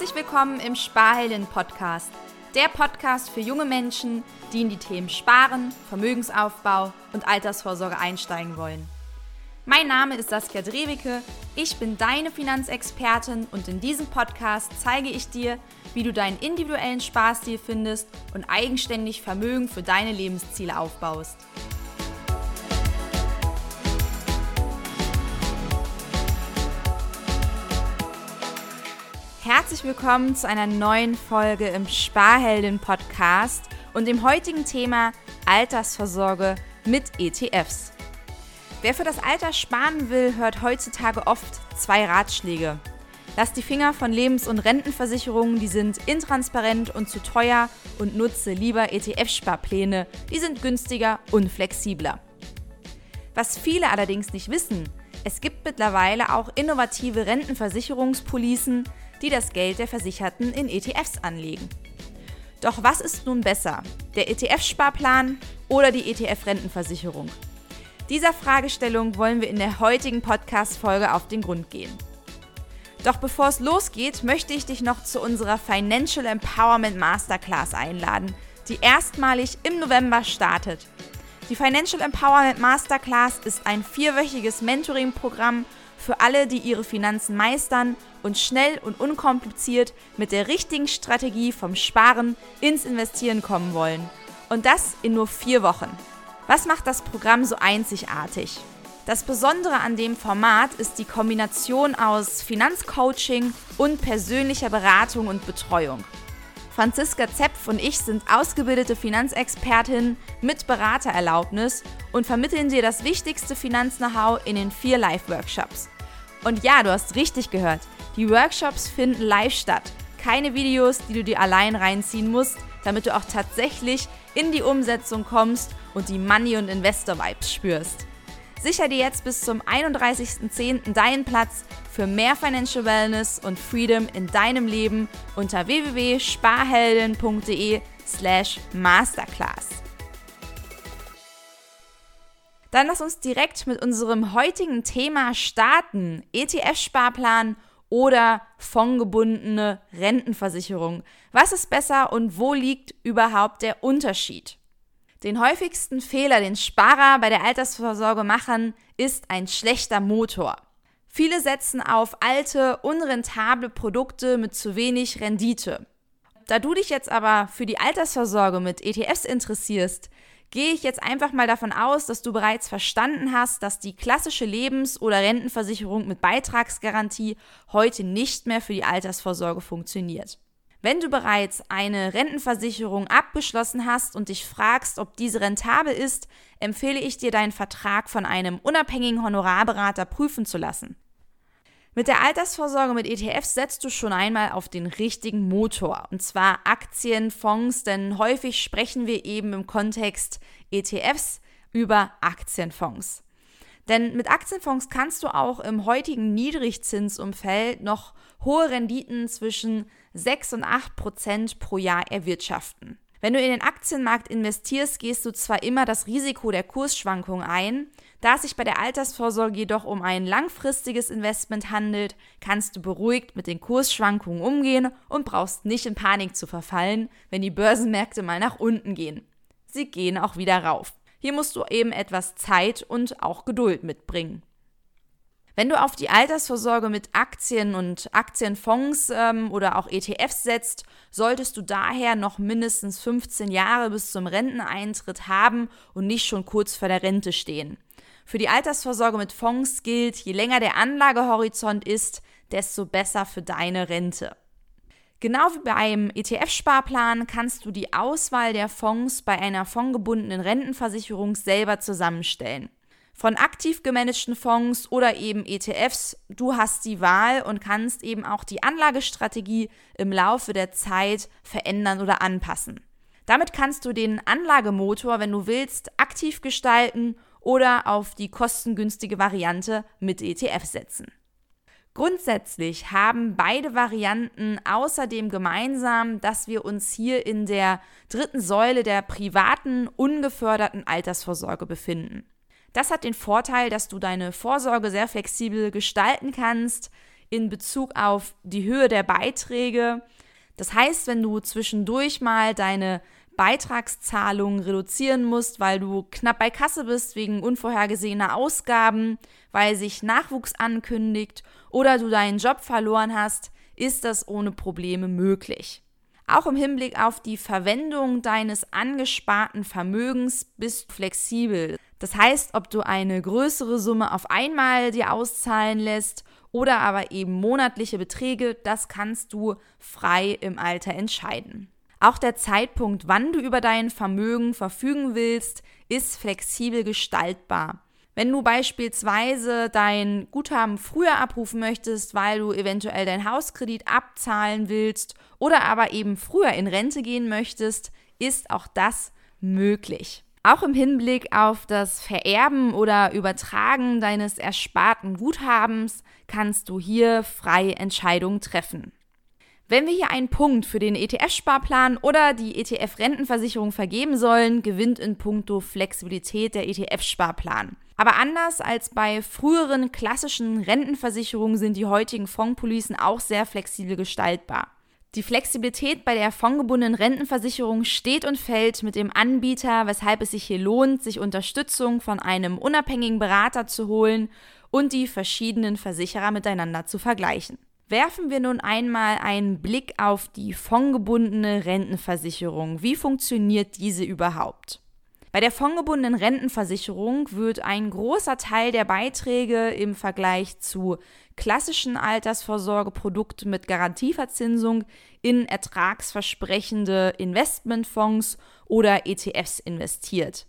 Herzlich willkommen im Sparhelden Podcast. Der Podcast für junge Menschen, die in die Themen Sparen, Vermögensaufbau und Altersvorsorge einsteigen wollen. Mein Name ist Saskia Drewicke, ich bin deine Finanzexpertin und in diesem Podcast zeige ich dir, wie du deinen individuellen Sparstil findest und eigenständig Vermögen für deine Lebensziele aufbaust. Herzlich willkommen zu einer neuen Folge im Sparheldin Podcast und dem heutigen Thema Altersvorsorge mit ETFs. Wer für das Alter sparen will, hört heutzutage oft zwei Ratschläge. Lass die Finger von Lebens- und Rentenversicherungen, die sind intransparent und zu teuer und nutze lieber ETF-Sparpläne, die sind günstiger und flexibler. Was viele allerdings nicht wissen, es gibt mittlerweile auch innovative Rentenversicherungspolicen, die das Geld der Versicherten in ETFs anlegen. Doch was ist nun besser, der ETF-Sparplan oder die ETF-Rentenversicherung? Dieser Fragestellung wollen wir in der heutigen Podcast-Folge auf den Grund gehen. Doch bevor es losgeht, möchte ich dich noch zu unserer Financial Empowerment Masterclass einladen, die erstmalig im November startet. Die Financial Empowerment Masterclass ist ein vierwöchiges Mentoring-Programm für alle, die ihre Finanzen meistern und schnell und unkompliziert mit der richtigen Strategie vom Sparen ins Investieren kommen wollen. Und das in nur vier Wochen. Was macht das Programm so einzigartig? Das Besondere an dem Format ist die Kombination aus Finanzcoaching und persönlicher Beratung und Betreuung. Franziska Zepf und ich sind ausgebildete Finanzexpertinnen mit Beratererlaubnis und vermitteln dir das wichtigste Finanz-Know-how in den vier Live-Workshops. Und ja, du hast richtig gehört. Die Workshops finden live statt. Keine Videos, die du dir allein reinziehen musst, damit du auch tatsächlich in die Umsetzung kommst und die Money- und Investor-Vibes spürst. Sicher dir jetzt bis zum 31.10. deinen Platz für mehr Financial Wellness und Freedom in deinem Leben unter www.sparhelden.de slash masterclass. Dann lass uns direkt mit unserem heutigen Thema starten. ETF-Sparplan oder fondgebundene Rentenversicherung. Was ist besser und wo liegt überhaupt der Unterschied? Den häufigsten Fehler, den Sparer bei der Altersvorsorge machen, ist ein schlechter Motor. Viele setzen auf alte, unrentable Produkte mit zu wenig Rendite. Da du dich jetzt aber für die Altersvorsorge mit ETFs interessierst, gehe ich jetzt einfach mal davon aus, dass du bereits verstanden hast, dass die klassische Lebens- oder Rentenversicherung mit Beitragsgarantie heute nicht mehr für die Altersvorsorge funktioniert. Wenn du bereits eine Rentenversicherung abgeschlossen hast und dich fragst, ob diese rentabel ist, empfehle ich dir, deinen Vertrag von einem unabhängigen Honorarberater prüfen zu lassen. Mit der Altersvorsorge mit ETFs setzt du schon einmal auf den richtigen Motor, und zwar Aktien, Fonds, denn häufig sprechen wir eben im Kontext ETFs über Aktienfonds. Denn mit Aktienfonds kannst du auch im heutigen Niedrigzinsumfeld noch hohe Renditen zwischen 6 und 8 Prozent pro Jahr erwirtschaften. Wenn du in den Aktienmarkt investierst, gehst du zwar immer das Risiko der Kursschwankungen ein, da es sich bei der Altersvorsorge jedoch um ein langfristiges Investment handelt, kannst du beruhigt mit den Kursschwankungen umgehen und brauchst nicht in Panik zu verfallen, wenn die Börsenmärkte mal nach unten gehen. Sie gehen auch wieder rauf. Hier musst du eben etwas Zeit und auch Geduld mitbringen. Wenn du auf die Altersvorsorge mit Aktien und Aktienfonds ähm, oder auch ETFs setzt, solltest du daher noch mindestens 15 Jahre bis zum Renteneintritt haben und nicht schon kurz vor der Rente stehen. Für die Altersvorsorge mit Fonds gilt, je länger der Anlagehorizont ist, desto besser für deine Rente. Genau wie beim ETF-Sparplan kannst du die Auswahl der Fonds bei einer fondgebundenen Rentenversicherung selber zusammenstellen von aktiv gemanagten Fonds oder eben ETFs. Du hast die Wahl und kannst eben auch die Anlagestrategie im Laufe der Zeit verändern oder anpassen. Damit kannst du den Anlagemotor, wenn du willst, aktiv gestalten oder auf die kostengünstige Variante mit ETF setzen. Grundsätzlich haben beide Varianten außerdem gemeinsam, dass wir uns hier in der dritten Säule der privaten, ungeförderten Altersvorsorge befinden. Das hat den Vorteil, dass du deine Vorsorge sehr flexibel gestalten kannst, in Bezug auf die Höhe der Beiträge. Das heißt, wenn du zwischendurch mal deine Beitragszahlungen reduzieren musst, weil du knapp bei Kasse bist wegen unvorhergesehener Ausgaben, weil sich Nachwuchs ankündigt oder du deinen Job verloren hast, ist das ohne Probleme möglich. Auch im Hinblick auf die Verwendung deines angesparten Vermögens bist du flexibel. Das heißt, ob du eine größere Summe auf einmal dir auszahlen lässt oder aber eben monatliche Beträge, das kannst du frei im Alter entscheiden. Auch der Zeitpunkt, wann du über dein Vermögen verfügen willst, ist flexibel gestaltbar. Wenn du beispielsweise dein Guthaben früher abrufen möchtest, weil du eventuell dein Hauskredit abzahlen willst oder aber eben früher in Rente gehen möchtest, ist auch das möglich. Auch im Hinblick auf das Vererben oder Übertragen deines ersparten Guthabens kannst du hier freie Entscheidungen treffen. Wenn wir hier einen Punkt für den ETF-Sparplan oder die ETF-Rentenversicherung vergeben sollen, gewinnt in puncto Flexibilität der ETF-Sparplan. Aber anders als bei früheren klassischen Rentenversicherungen sind die heutigen Fondspolicen auch sehr flexibel gestaltbar. Die Flexibilität bei der fondgebundenen Rentenversicherung steht und fällt mit dem Anbieter, weshalb es sich hier lohnt, sich Unterstützung von einem unabhängigen Berater zu holen und die verschiedenen Versicherer miteinander zu vergleichen. Werfen wir nun einmal einen Blick auf die fondgebundene Rentenversicherung. Wie funktioniert diese überhaupt? Bei der fondgebundenen Rentenversicherung wird ein großer Teil der Beiträge im Vergleich zu klassischen Altersvorsorgeprodukten mit Garantieverzinsung in ertragsversprechende Investmentfonds oder ETFs investiert.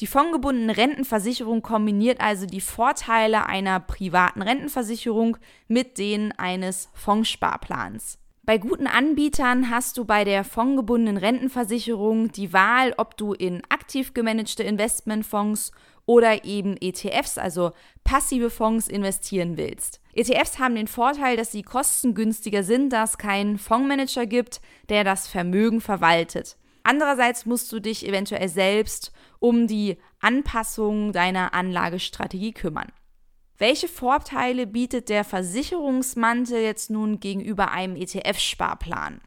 Die fondgebundene Rentenversicherung kombiniert also die Vorteile einer privaten Rentenversicherung mit denen eines Fondssparplans. Bei guten Anbietern hast du bei der fondgebundenen Rentenversicherung die Wahl, ob du in aktiv gemanagte Investmentfonds oder eben ETFs, also passive Fonds, investieren willst. ETFs haben den Vorteil, dass sie kostengünstiger sind, da es keinen Fondsmanager gibt, der das Vermögen verwaltet. Andererseits musst du dich eventuell selbst um die Anpassung deiner Anlagestrategie kümmern. Welche Vorteile bietet der Versicherungsmantel jetzt nun gegenüber einem ETF-Sparplan?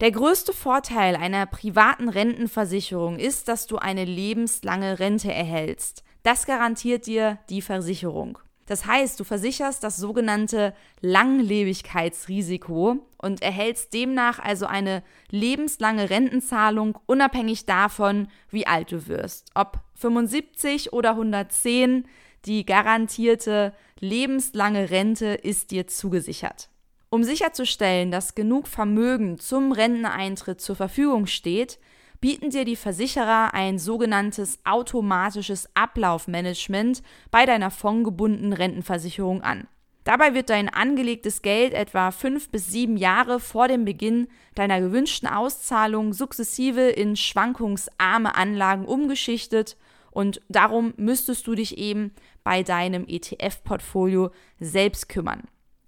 Der größte Vorteil einer privaten Rentenversicherung ist, dass du eine lebenslange Rente erhältst. Das garantiert dir die Versicherung. Das heißt, du versicherst das sogenannte Langlebigkeitsrisiko und erhältst demnach also eine lebenslange Rentenzahlung unabhängig davon, wie alt du wirst. Ob 75 oder 110, die garantierte lebenslange Rente ist dir zugesichert. Um sicherzustellen, dass genug Vermögen zum Renteneintritt zur Verfügung steht, bieten dir die Versicherer ein sogenanntes automatisches Ablaufmanagement bei deiner fondgebundenen Rentenversicherung an. Dabei wird dein angelegtes Geld etwa fünf bis sieben Jahre vor dem Beginn deiner gewünschten Auszahlung sukzessive in schwankungsarme Anlagen umgeschichtet und darum müsstest du dich eben bei deinem ETF-Portfolio selbst kümmern.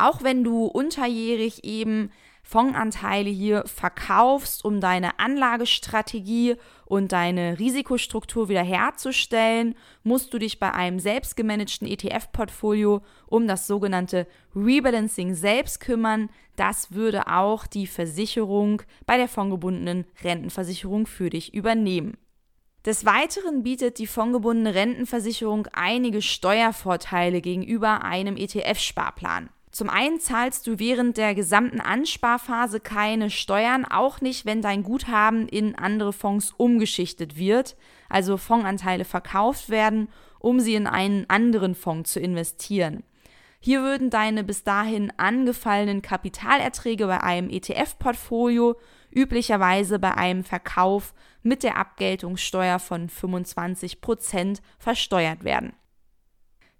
Auch wenn du unterjährig eben Fondsanteile hier verkaufst, um deine Anlagestrategie und deine Risikostruktur wiederherzustellen, musst du dich bei einem selbst gemanagten ETF-Portfolio um das sogenannte Rebalancing selbst kümmern. Das würde auch die Versicherung bei der fondgebundenen Rentenversicherung für dich übernehmen. Des Weiteren bietet die fondgebundene Rentenversicherung einige Steuervorteile gegenüber einem ETF-Sparplan. Zum einen zahlst du während der gesamten Ansparphase keine Steuern, auch nicht, wenn dein Guthaben in andere Fonds umgeschichtet wird, also Fondsanteile verkauft werden, um sie in einen anderen Fonds zu investieren. Hier würden deine bis dahin angefallenen Kapitalerträge bei einem ETF-Portfolio üblicherweise bei einem Verkauf mit der Abgeltungssteuer von 25 Prozent versteuert werden.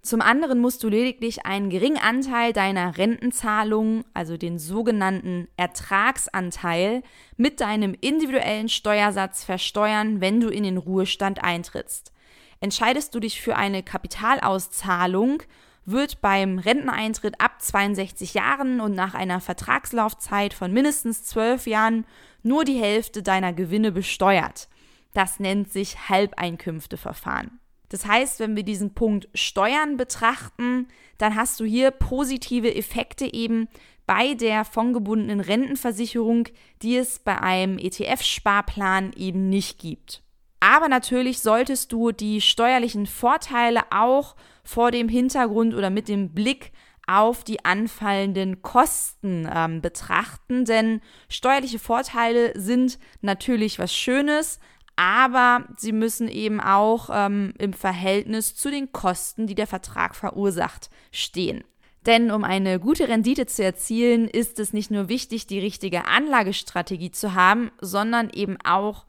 Zum anderen musst du lediglich einen geringen Anteil deiner Rentenzahlungen, also den sogenannten Ertragsanteil, mit deinem individuellen Steuersatz versteuern, wenn du in den Ruhestand eintrittst. Entscheidest du dich für eine Kapitalauszahlung, wird beim Renteneintritt ab 62 Jahren und nach einer Vertragslaufzeit von mindestens 12 Jahren nur die Hälfte deiner Gewinne besteuert. Das nennt sich Halbeinkünfteverfahren. Das heißt, wenn wir diesen Punkt Steuern betrachten, dann hast du hier positive Effekte eben bei der fondgebundenen Rentenversicherung, die es bei einem ETF-Sparplan eben nicht gibt. Aber natürlich solltest du die steuerlichen Vorteile auch vor dem Hintergrund oder mit dem Blick auf die anfallenden Kosten ähm, betrachten, denn steuerliche Vorteile sind natürlich was Schönes, aber sie müssen eben auch ähm, im Verhältnis zu den Kosten, die der Vertrag verursacht, stehen. Denn um eine gute Rendite zu erzielen, ist es nicht nur wichtig, die richtige Anlagestrategie zu haben, sondern eben auch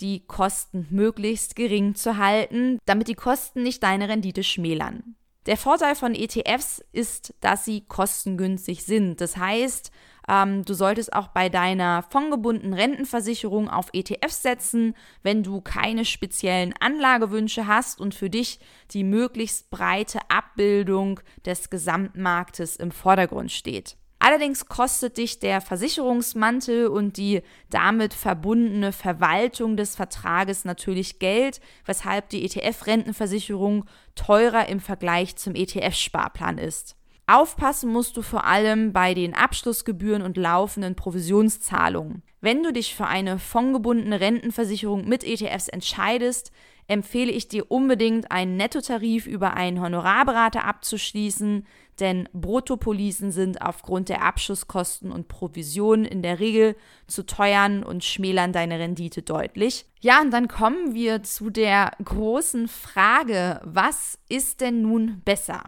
die Kosten möglichst gering zu halten, damit die Kosten nicht deine Rendite schmälern. Der Vorteil von ETFs ist, dass sie kostengünstig sind. Das heißt, ähm, du solltest auch bei deiner fondgebundenen Rentenversicherung auf ETFs setzen, wenn du keine speziellen Anlagewünsche hast und für dich die möglichst breite Abbildung des Gesamtmarktes im Vordergrund steht. Allerdings kostet dich der Versicherungsmantel und die damit verbundene Verwaltung des Vertrages natürlich Geld, weshalb die ETF-Rentenversicherung teurer im Vergleich zum ETF-Sparplan ist. Aufpassen musst du vor allem bei den Abschlussgebühren und laufenden Provisionszahlungen. Wenn du dich für eine fondgebundene Rentenversicherung mit ETFs entscheidest, empfehle ich dir unbedingt, einen Nettotarif über einen Honorarberater abzuschließen, denn Bruttopolisen sind aufgrund der Abschlusskosten und Provisionen in der Regel zu teuern und schmälern deine Rendite deutlich. Ja, und dann kommen wir zu der großen Frage, was ist denn nun besser?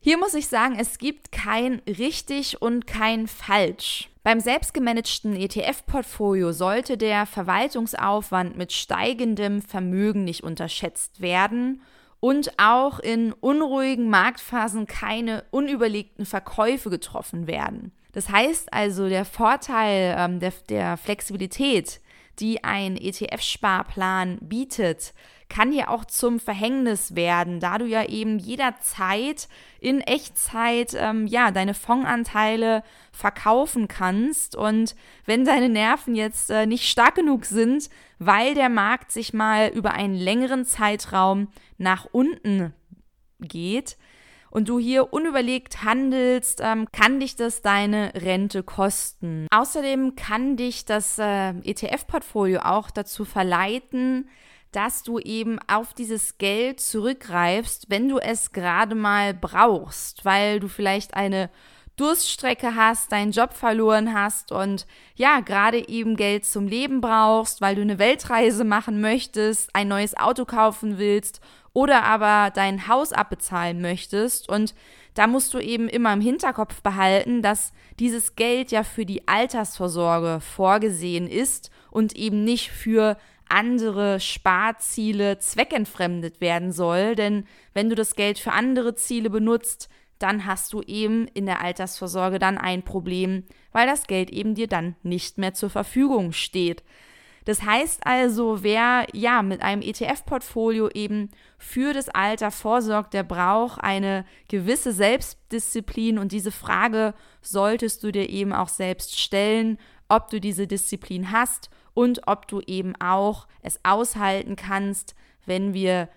Hier muss ich sagen, es gibt kein richtig und kein falsch. Beim selbstgemanagten ETF-Portfolio sollte der Verwaltungsaufwand mit steigendem Vermögen nicht unterschätzt werden und auch in unruhigen Marktphasen keine unüberlegten Verkäufe getroffen werden. Das heißt also, der Vorteil ähm, der, der Flexibilität, die ein ETF-Sparplan bietet, kann hier auch zum Verhängnis werden, da du ja eben jederzeit in Echtzeit ähm, ja deine Fondsanteile verkaufen kannst und wenn deine Nerven jetzt äh, nicht stark genug sind, weil der Markt sich mal über einen längeren Zeitraum nach unten geht, und du hier unüberlegt handelst, ähm, kann dich das deine Rente kosten. Außerdem kann dich das äh, ETF-Portfolio auch dazu verleiten, dass du eben auf dieses Geld zurückgreifst, wenn du es gerade mal brauchst, weil du vielleicht eine Durststrecke hast, deinen Job verloren hast und ja, gerade eben Geld zum Leben brauchst, weil du eine Weltreise machen möchtest, ein neues Auto kaufen willst oder aber dein Haus abbezahlen möchtest. Und da musst du eben immer im Hinterkopf behalten, dass dieses Geld ja für die Altersvorsorge vorgesehen ist und eben nicht für andere Sparziele zweckentfremdet werden soll. Denn wenn du das Geld für andere Ziele benutzt, dann hast du eben in der Altersvorsorge dann ein Problem, weil das Geld eben dir dann nicht mehr zur Verfügung steht. Das heißt also, wer ja mit einem ETF-Portfolio eben für das Alter vorsorgt, der braucht eine gewisse Selbstdisziplin und diese Frage solltest du dir eben auch selbst stellen, ob du diese Disziplin hast und ob du eben auch es aushalten kannst, wenn wir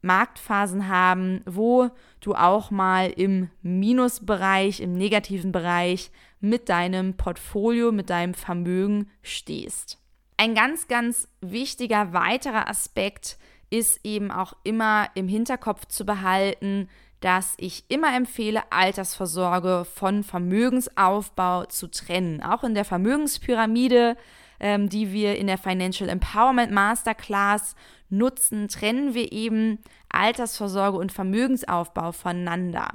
Marktphasen haben, wo du auch mal im Minusbereich, im negativen Bereich mit deinem Portfolio, mit deinem Vermögen stehst. Ein ganz, ganz wichtiger weiterer Aspekt ist eben auch immer im Hinterkopf zu behalten, dass ich immer empfehle, Altersvorsorge von Vermögensaufbau zu trennen. Auch in der Vermögenspyramide ähm, die wir in der Financial Empowerment Masterclass nutzen, trennen wir eben Altersvorsorge und Vermögensaufbau voneinander.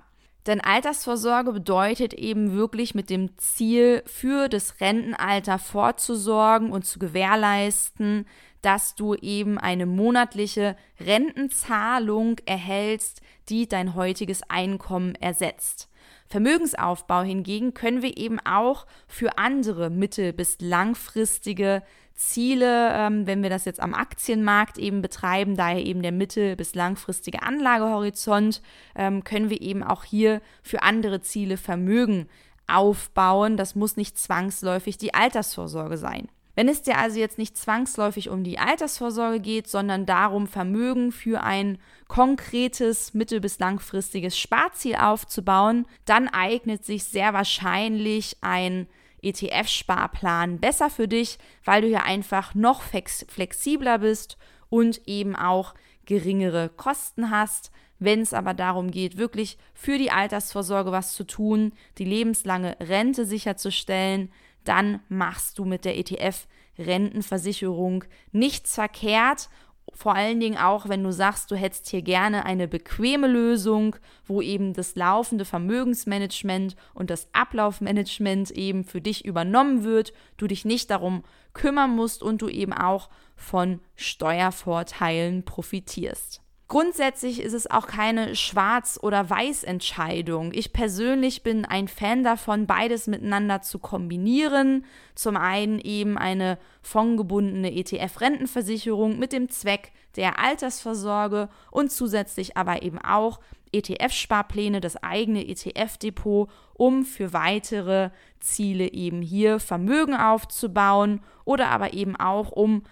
Denn Altersvorsorge bedeutet eben wirklich mit dem Ziel, für das Rentenalter vorzusorgen und zu gewährleisten, dass du eben eine monatliche Rentenzahlung erhältst, die dein heutiges Einkommen ersetzt. Vermögensaufbau hingegen können wir eben auch für andere mittel- bis langfristige Ziele, ähm, wenn wir das jetzt am Aktienmarkt eben betreiben, daher eben der mittel- bis langfristige Anlagehorizont, ähm, können wir eben auch hier für andere Ziele Vermögen aufbauen. Das muss nicht zwangsläufig die Altersvorsorge sein. Wenn es dir also jetzt nicht zwangsläufig um die Altersvorsorge geht, sondern darum, Vermögen für ein konkretes mittel- bis langfristiges Sparziel aufzubauen, dann eignet sich sehr wahrscheinlich ein ETF-Sparplan besser für dich, weil du ja einfach noch flexibler bist und eben auch geringere Kosten hast. Wenn es aber darum geht, wirklich für die Altersvorsorge was zu tun, die lebenslange Rente sicherzustellen, dann machst du mit der ETF-Rentenversicherung nichts verkehrt. Vor allen Dingen auch, wenn du sagst, du hättest hier gerne eine bequeme Lösung, wo eben das laufende Vermögensmanagement und das Ablaufmanagement eben für dich übernommen wird, du dich nicht darum kümmern musst und du eben auch von Steuervorteilen profitierst. Grundsätzlich ist es auch keine Schwarz- oder Weiß-Entscheidung. Ich persönlich bin ein Fan davon, beides miteinander zu kombinieren. Zum einen eben eine fondgebundene ETF-Rentenversicherung mit dem Zweck der Altersvorsorge und zusätzlich aber eben auch ETF-Sparpläne, das eigene ETF-Depot, um für weitere Ziele eben hier Vermögen aufzubauen oder aber eben auch um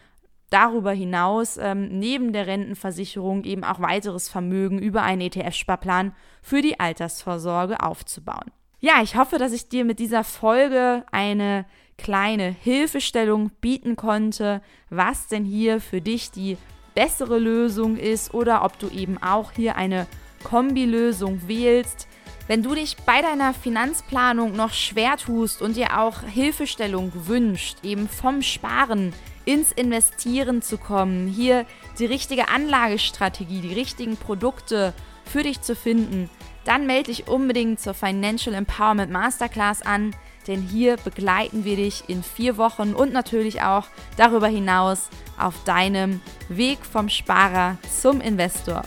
darüber hinaus ähm, neben der Rentenversicherung eben auch weiteres Vermögen über einen ETF-Sparplan für die Altersvorsorge aufzubauen. Ja, ich hoffe, dass ich dir mit dieser Folge eine kleine Hilfestellung bieten konnte, was denn hier für dich die bessere Lösung ist oder ob du eben auch hier eine Kombilösung wählst. Wenn du dich bei deiner Finanzplanung noch schwer tust und dir auch Hilfestellung wünscht, eben vom Sparen ins Investieren zu kommen, hier die richtige Anlagestrategie, die richtigen Produkte für dich zu finden, dann melde dich unbedingt zur Financial Empowerment Masterclass an, denn hier begleiten wir dich in vier Wochen und natürlich auch darüber hinaus auf deinem Weg vom Sparer zum Investor.